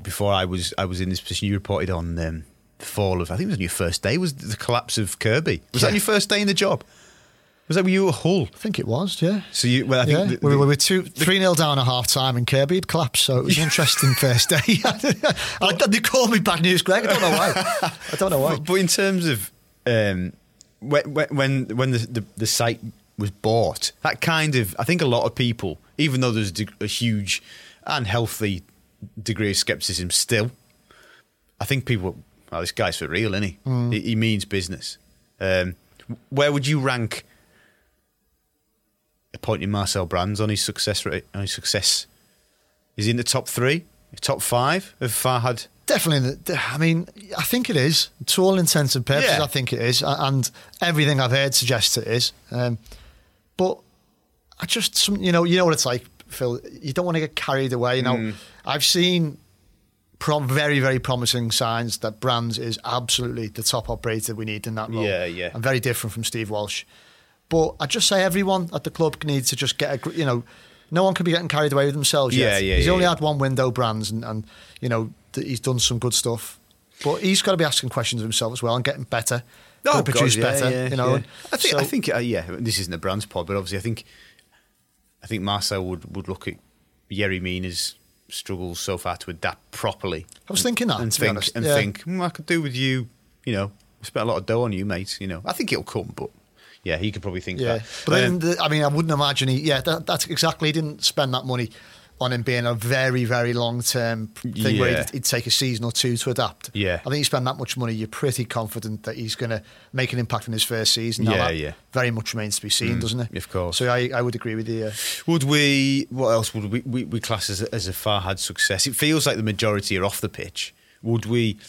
before I was I was in this position. You reported on um, the fall of I think it was on your first day was the collapse of Kirby. Was that Yeah. on your first day in the job? Was that were you at Hull? I think it was. Yeah. So you well I think Yeah, the- we, the- were, we were two, three nil down at half time, and Kirby had collapsed. So it was an (laughs) interesting first day. (laughs) I, they call me bad news, Greg. I don't know why. I don't know why. But, but in terms of um, when when when the, the the site was bought, that kind of I think a lot of people, even though there's a, huge and healthy degree of skepticism still, I think people, well, this guy's for real, isn't he? He, he means business. Um, where would you rank appointing Marcel Brands on his success rate? On his success, is he in the top three, top five of Farhad? Definitely. the- I mean, I think it is. To all intents and purposes, Yeah. I think it is. And everything I've heard suggests it is. Um, but I just, some, you know, you know what it's like, Phil. You don't want to get carried away. You know, Mm. I've seen prom- very, very promising signs that Brands is absolutely the top operator we need in that role. Yeah, yeah. And very different from Steve Walsh. But I just say everyone at the club needs to just get a, you know, no one can be getting carried away with themselves yet. Yeah, yeah, He's yeah, only yeah. had one window, Brands, and, and you know th- he's done some good stuff. But he's got to be asking questions of himself as well and getting better. Gotta produce Oh, God, yeah, better. yeah, you know. yeah. I think. So- I think. Uh, yeah, this isn't a brands pod, but obviously, I think. I think Marcel would, would look at Yerry Mina's struggles so far to adapt properly. I was thinking that, and think and think "Hmm, I could do with you. You know, spent a lot of dough on you, mate. You know, I think it'll come, but yeah, he could probably think Yeah, that. but then Um, the, I mean, I wouldn't imagine he. Yeah, that, that's exactly. He didn't spend that money on him being a very, very long term thing where Yeah. he'd, he'd take a season or two to adapt. Yeah. I think you spend that much money, you're pretty confident that he's going to make an impact in his first season. Now, Yeah, yeah. Very much remains to be seen, doesn't it? of course. So I, I would agree with you. Would we? What else would we, we, we class as a, as a Farhad success? It feels like the majority are off the pitch. Would we?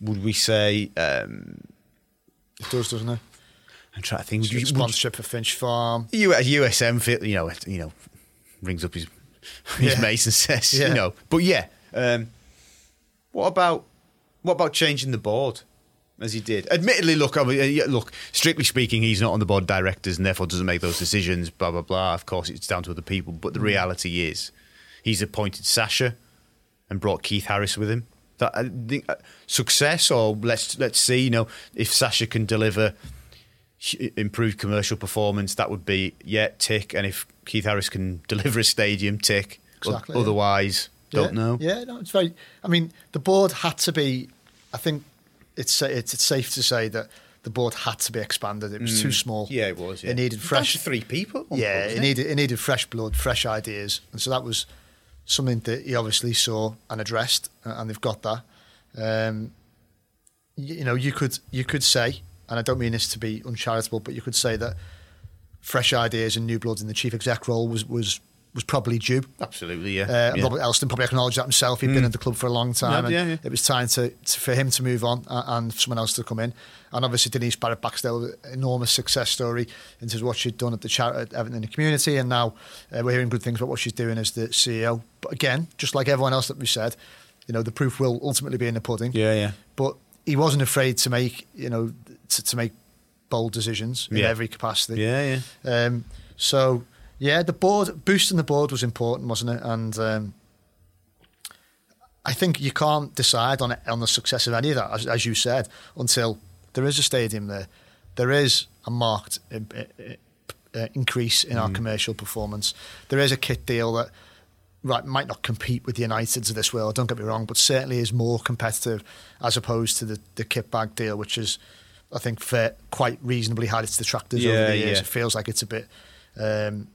Would we say? Um, It does, doesn't it? I'm trying to think. Would you, would you, Sponsorship for Finch Farm. U- USM, you know, you know, rings up his his Yeah. mates and says, Yeah. you know. But yeah, um, what about what about changing the board as he did? Admittedly, look, I mean, uh, look, strictly speaking, he's not on the board of directors and therefore doesn't make those decisions. Blah blah blah. Of course, it's down to other people. But Mm. the reality is, he's appointed Sasha and brought Keith Harris with him. That I think uh, success, or let's let's see, you know, if Sasha can deliver improved commercial performance, that would be yeah, tick. And if Keith Harris can (laughs) deliver a stadium, tick. O- Exactly, yeah. Otherwise, don't yeah. know. Yeah, no, it's very. I mean, the board had to be. I think it's it's, it's safe to say that the board had to be expanded. It was too small. Mm. Yeah, it was. Yeah. It needed fresh. to three people. Yeah, point, it needed it needed fresh blood, fresh ideas, and so that was something that he obviously saw and addressed, uh, and they've got that. Um, you, you know, you could you could say, and I don't mean this to be uncharitable, but you could say that fresh ideas and new blood in the chief exec role was was was probably due. Absolutely, yeah. Uh, yeah. Mm. Robert Elstone probably acknowledged that himself. He'd been at the club for a long time, Yeah, and yeah, it was time to, to for him to move on and for someone else to come in. And obviously, Denise Barrett-Baxendale, enormous success story in terms of what she'd done at the charity at Everton in the community, and now uh, we're hearing good things about what she's doing as the CEO. But again, just like everyone else that we said, you know, the proof will ultimately be in the pudding. Yeah, yeah. But he wasn't afraid to make, you know, to, to make bold decisions in Yeah. every capacity. Yeah, yeah. Um, So yeah, the board boosting the board was important, wasn't it? And um, I think you can't decide on on the success of any of that, as, as you said, until there is a stadium there. There is a marked uh, uh, uh, increase in our commercial performance. There is a kit deal that right might not compete with the Uniteds of this world. Don't get me wrong, but certainly is more competitive as opposed to the the kit bag deal, which is I think fair, quite reasonably had its detractors over the years. yeah. It feels like it's a bit um,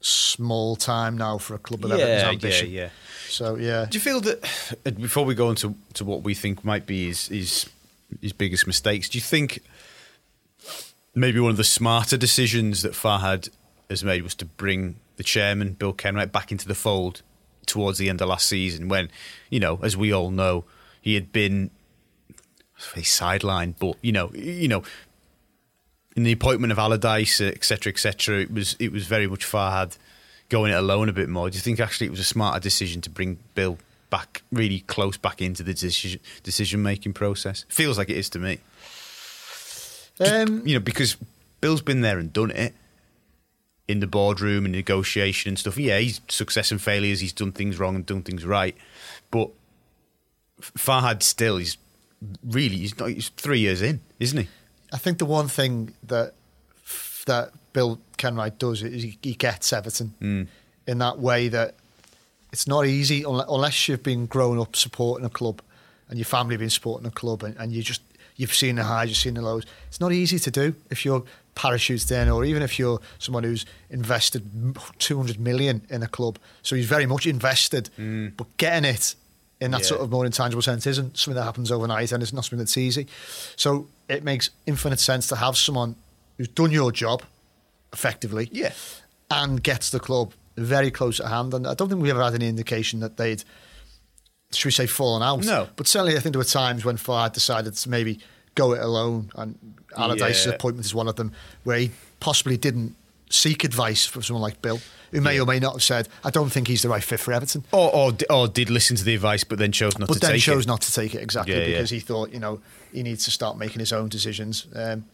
small time now for a club of Everton's yeah, ambition. yeah. So yeah, Do you feel that uh, before we go into to what we think might be his his his biggest mistakes? Do you think maybe one of the smarter decisions that Farhad has made was to bring the chairman Bill Kenwright back into the fold towards the end of last season, when you know, as we all know, he had been a sidelined, but you know, you know. In the appointment of Allardyce, etc., etc., it was it was very much Farhad going it alone a bit more. Do you think actually it was a smarter decision to bring Bill back really close back into the decision decision making process? Feels like it is to me. um, You know, because Bill's been there and done it in the boardroom and negotiation and stuff. Yeah, he's success and failures. He's done things wrong and done things right, but Farhad still he's really he's not he's three years in, isn't he? I think the one thing that that Bill Kenwright does is he, he gets Everton Hmm. in that way that it's not easy unless you've been growing up supporting a club and your family have been supporting a club and, and you just you've seen the highs, you've seen the lows. It's not easy to do if you're parachutes in, or even if you're someone who's invested 200 million in a club. So he's very much invested, but getting it in that Yeah. sort of more intangible sense isn't something that happens overnight and it's not something that's easy. So it makes infinite sense to have someone who's done your job effectively Yeah. and gets the club very close at hand. And I don't think we ever had any indication that they'd, should we say, fallen out. No. But certainly I think there were times when Fard decided to maybe go it alone and Allardyce's Yeah. appointment is one of them where he possibly didn't seek advice from someone like Bill, who may Yeah. or may not have said, I don't think he's the right fit for Everton. Or, or or did listen to the advice, but then chose not to. but to then take chose it. not to take it exactly Yeah, because he thought you know he needs to start making his own decisions. Um,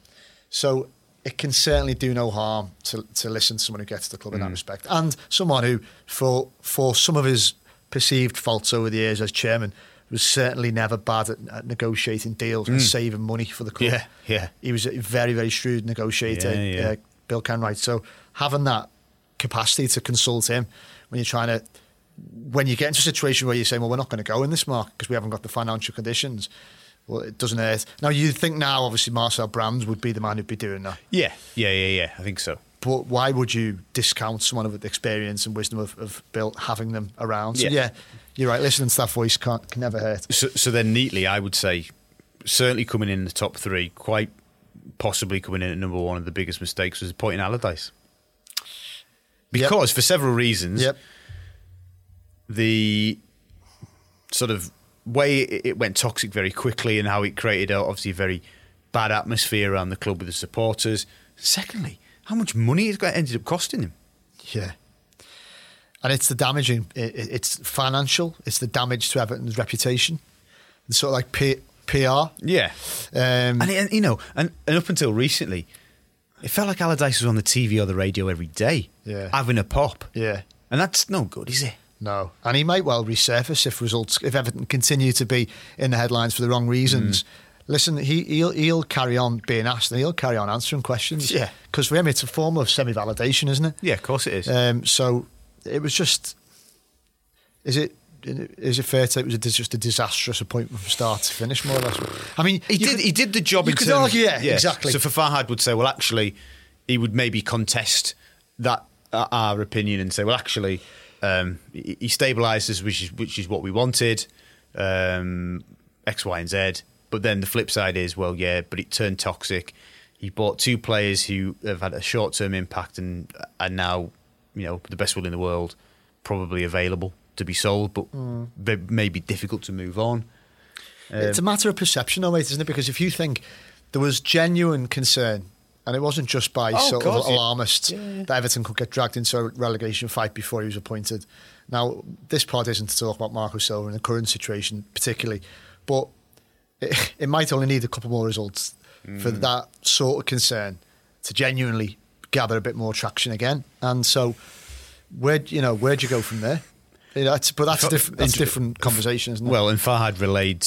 so it can certainly do no harm to to listen to someone who gets to the club in Mm. that respect, and someone who for for some of his perceived faults over the years as chairman was certainly never bad at, at negotiating deals and saving money for the club. Mm. Yeah, yeah. He was a very very shrewd negotiator, Yeah, yeah. Uh, Bill Kenwright. So having that capacity to consult him when you're trying to when you get into a situation where you're saying, well, we're not going to go in this market because we haven't got the financial conditions, well, it doesn't hurt. Now, you think now, obviously, Marcel Brands would be the man who'd be doing that. Yeah, yeah, yeah, yeah. I think so. But why would you discount someone of the experience and wisdom of, of Bill having them around? So, Yeah. yeah, you're right. Listening to that voice can't, can never hurt. So, so then, neatly, I would say, certainly coming in the top three, quite possibly coming in at number one of the biggest mistakes was appointing Allardyce. Because for several reasons, Yep. the sort of way it went toxic very quickly and how it created a, obviously a very bad atmosphere around the club with the supporters. Secondly, how much money it got ended up costing him. Yeah. And it's the damaging, it, it- it's financial, it's the damage to Everton's reputation. It's sort of like P, PR. Yeah, Um, and, it, you know, and, and up until recently, it felt like Allardyce was on the TV or the radio every day, Yeah. having a pop. yeah. And that's no good, is it? No, and he might well resurface if results if Everton continue to be in the headlines for the wrong reasons. Mm. Listen, he he'll, he'll carry on being asked and he'll carry on answering questions. Yeah. because for him it's a form of semi validation, isn't it? Yeah, of course it is. Um, so it was just. Is it? Is it fair to say it was a, just a disastrous appointment from start to finish, more or less? I mean, he did. could- he did the job. You could terms- argue, yeah, exactly. So for Farhad would say, well, actually, he would maybe contest that uh, our opinion and say, well, actually, um, he, he stabilises, which is which is what we wanted, um, X, Y, and Z. But then the flip side is, well, yeah, but it turned toxic. He bought two players who have had a short term impact and are now, you know, the best will in the world, probably available to be sold, but Hmm. they may be difficult to move on. it's a matter of perception, though, mate, isn't it? Because if you think there was genuine concern, and it wasn't just by Oh, sort of of alarmists Yeah, yeah. that Everton could get dragged into a relegation fight before he was appointed. Now, this part isn't to talk about Marco Silva in the current situation particularly, but it, (laughs) it might only need a couple more results for Mm. that sort of concern to genuinely gather a bit more traction again. And so, where you know where'd you go from there? You know, it's, but that's a different that's a different conversation, isn't it? Well, and Farhad relayed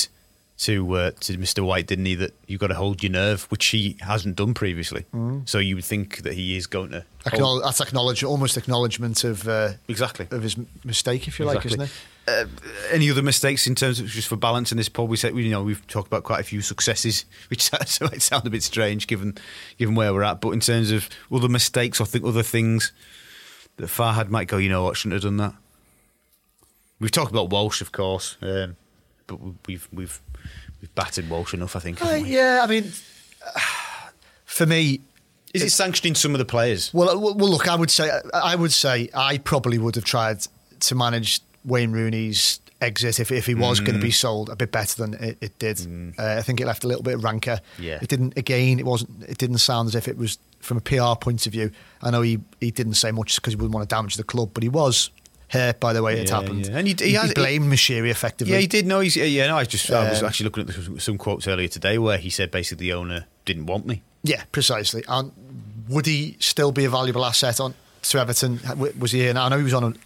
to uh, to Mr. White, didn't he, that you've got to hold your nerve, which he hasn't done previously. Mm. So you would think that he is going to Acknowledge, that's acknowledge almost acknowledgement of uh, exactly. of his mistake, if you like, Exactly. isn't it? Uh, any other mistakes in terms of just for balance in this pod? We said you know we've talked about quite a few successes, (laughs) which (laughs) might sound a bit strange given given where we're at. But in terms of other mistakes, I think other things that Farhad might go, you know what, shouldn't have done that. We've talked about Walsh, of course, um, but we- we've we've we've battered Walsh enough, I think. Uh, yeah, I mean, (sighs) for me, Is it sanctioning some of the players? Well, uh, well, look, I would say, I would say, I probably would have tried to manage Wayne Rooney's exit if, if he was going to Mm. be sold a bit better than it, it did. Uh, I think it left a little bit of rancor. Yeah. it didn't. Again, it wasn't. It didn't sound as if it was from a PR point of view. I know he he didn't say much because he wouldn't want to damage the club, but he was hurt by the way it happened. yeah. And he- he has- blamed Moshiri effectively. Yeah, he did. No, he's yeah. No, I just I was Um, actually looking at the, some quotes earlier today where he said basically the owner didn't want me. Yeah, precisely. And would he still be a valuable asset on to Everton? Was he in? I know he was on an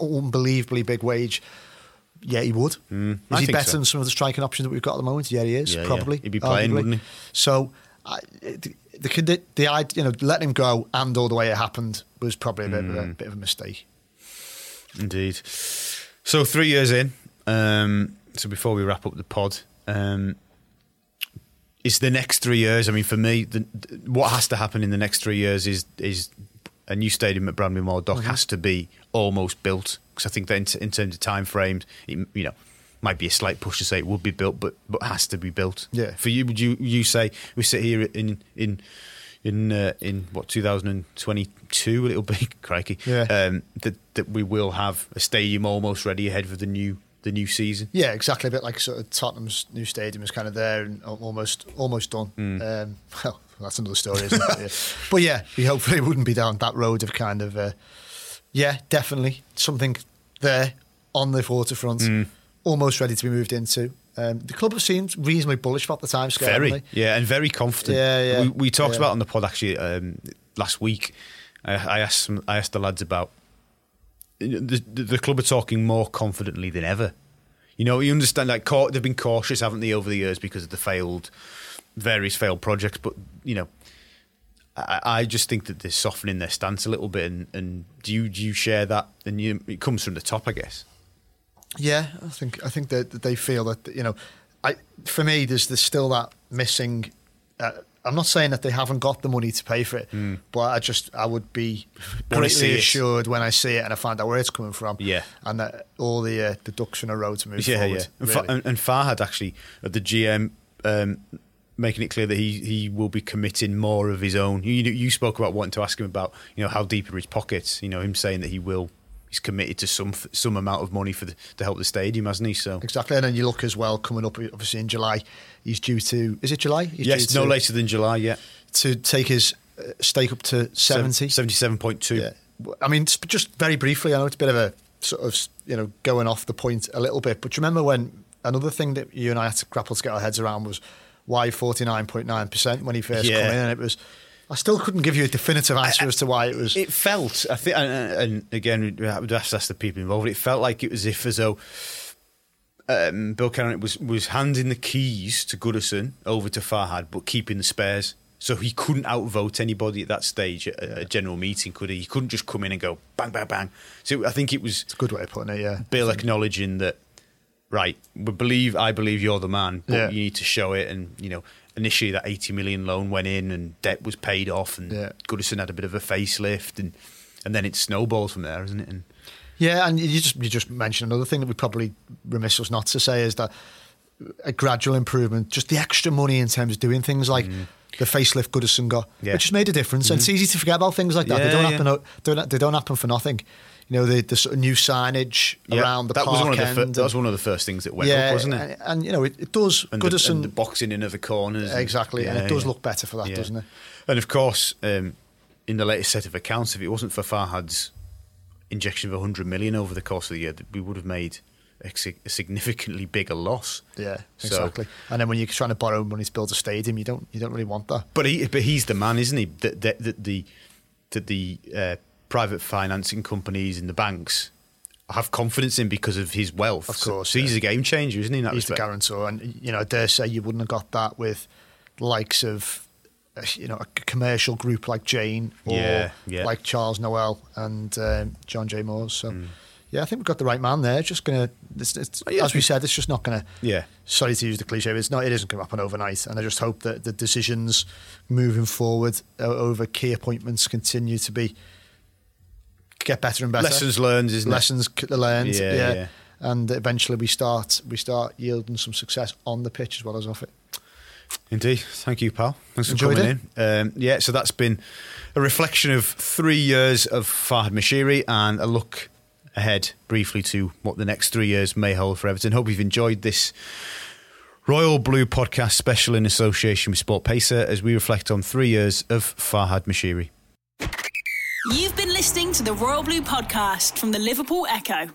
unbelievably big wage. Yeah, he would. Mm, is I he better so. than some of the striking options that we've got at the moment? Yeah, he is. Yeah, yeah. probably. He'd be playing, arguably. wouldn't he? So, I, the, the, the idea, you know, letting him go and all the way it happened was probably a bit, of, a, Mm. bit of a mistake. Indeed. So three years in. Um, so before we wrap up the pod, um, it's the next three years. I mean, for me, the, what has to happen in the next three years is is a new stadium at Bramley-Moore Dock has to be almost built because I think that in, t- in terms of time frames, it, you know, might be a slight push to say it would be built, but but has to be built. Yeah. For you, would you you say we sit here in in in uh, in what 2022? It'll be crikey. Yeah. Um, that that we will have a stadium almost ready ahead for the new the new season. Yeah, exactly. A bit like sort of Tottenham's new stadium is kind of there and almost almost done. Hmm. Um, (laughs) well, that's another story, isn't it? Yeah. (laughs) But yeah, we hopefully wouldn't be down that road of kind of, uh, yeah, definitely something there on the waterfront, Hmm. almost ready to be moved into. Um, the club have seemed reasonably bullish about the time scale. Very, yeah, and very confident. Yeah, yeah. We, we talked Yeah. about on the pod actually um, last week. I, I asked some, I asked the lads about the, the, the club are talking more confidently than ever. You know, you understand like they've been cautious, haven't they, over the years because of the failed various failed projects. But you know, I, I just think that they're softening their stance a little bit. And, and do you do you share that? And you, it comes from the top, I guess. Yeah, I think I think that they feel that you know, I for me there's there's still that missing. Uh, I'm not saying that they haven't got the money to pay for it, but I just I would be greatly assured when I see it and I find out where it's coming from. Yeah. and that all the uh, the ducks in a row to move yeah, forward. yeah. And, Fa- and, and Farhad actually at the GM um, making it clear that he, he will be committing more of his own. You you spoke about wanting to ask him about you know how deep are his pockets. You know him saying that he will he's committed to some some amount of money for the, to help the stadium, hasn't he? So Exactly, and then you look as well coming up. Obviously in July, he's due to. Is it July? He's yes, no to, later than July. Yeah, to take his uh, stake up to seventy. seventy-seven point two. Yeah. I mean, just very briefly, I know it's a bit of a sort of, you know, going off the point a little bit, but you remember when another thing that you and I had to grapple to get our heads around was why 49.9% when he first Yeah. came in? And it was, I still couldn't give you a definitive answer as to why it was. It felt, I think, and, and again, we would have to ask the people involved. It felt like it was if as though um, Bill Kenwright was was handing the keys to Goodison over to Farhad, but keeping the spares. So he couldn't outvote anybody at that stage at a, a general meeting, could he? He couldn't just come in and go bang, bang, bang. So I think it was it's a good way of putting it, yeah. Bill acknowledging that, right, we believe, I believe you're the man, but Yeah. you need to show it. And, you know, initially that 80 million loan went in and debt was paid off and Yeah. Goodison had a bit of a facelift and, and then it snowballs from there, isn't it? And Yeah, and you just you just mentioned another thing that we probably remiss us not to say is that a gradual improvement, just the extra money in terms of doing things like mm. the facelift Goodison got, Yeah. which has made a difference. And it's mm. easy to forget about things like that. they don't yeah. happen. o- Don't, they don't happen for nothing. You know, the, the sort of new signage Yeah, around the that park was one of the fir- and- that was one of the first things that went yeah, up, wasn't it? And, and, you know, it, it does And the, Goodison and the boxing in of the corners. exactly, and Yeah, it does look better for that, doesn't it? And of course, um, in the latest set of accounts, if it wasn't for Farhad's injection of 100 million over the course of the year, we would have made a, significantly bigger loss. Yeah, So- exactly. and then when you're trying to borrow money to build a stadium, you don't you don't really want that. But he, but he's the man, isn't he? That the, the, the that the uh, private financing companies and the banks have confidence in because of his wealth. Of course, so, so he's yeah. a game changer, isn't he? He's the guarantor, and you know, I dare say you wouldn't have got that with likes of uh, you know a commercial group like Jane or Yeah, yeah. like Charles Noell and um, John J. Moores. So. Mm. Yeah, I think we've got the right man there. Just gonna, it's, it's, Oh, as we said, it's just not gonna. Yeah. Sorry to use the cliche, but it's not. It isn't to happen overnight. And I just hope that the decisions moving forward over key appointments continue to be get better and better. Lessons learned, isn't it? lessons c- learned. Yeah, Yeah, yeah. And eventually we start we start yielding some success on the pitch as well as off it. Indeed. Thank you, pal. Thanks for Enjoyed coming in. Um, yeah, so that's been a reflection of three years of Farhad Moshiri and a look ahead briefly to what the next three years may hold for Everton. Hope you've enjoyed this Royal Blue podcast special in association with SportPesa as we reflect on three years of Farhad Moshiri. You've been listening to the Royal Blue podcast from the Liverpool Echo.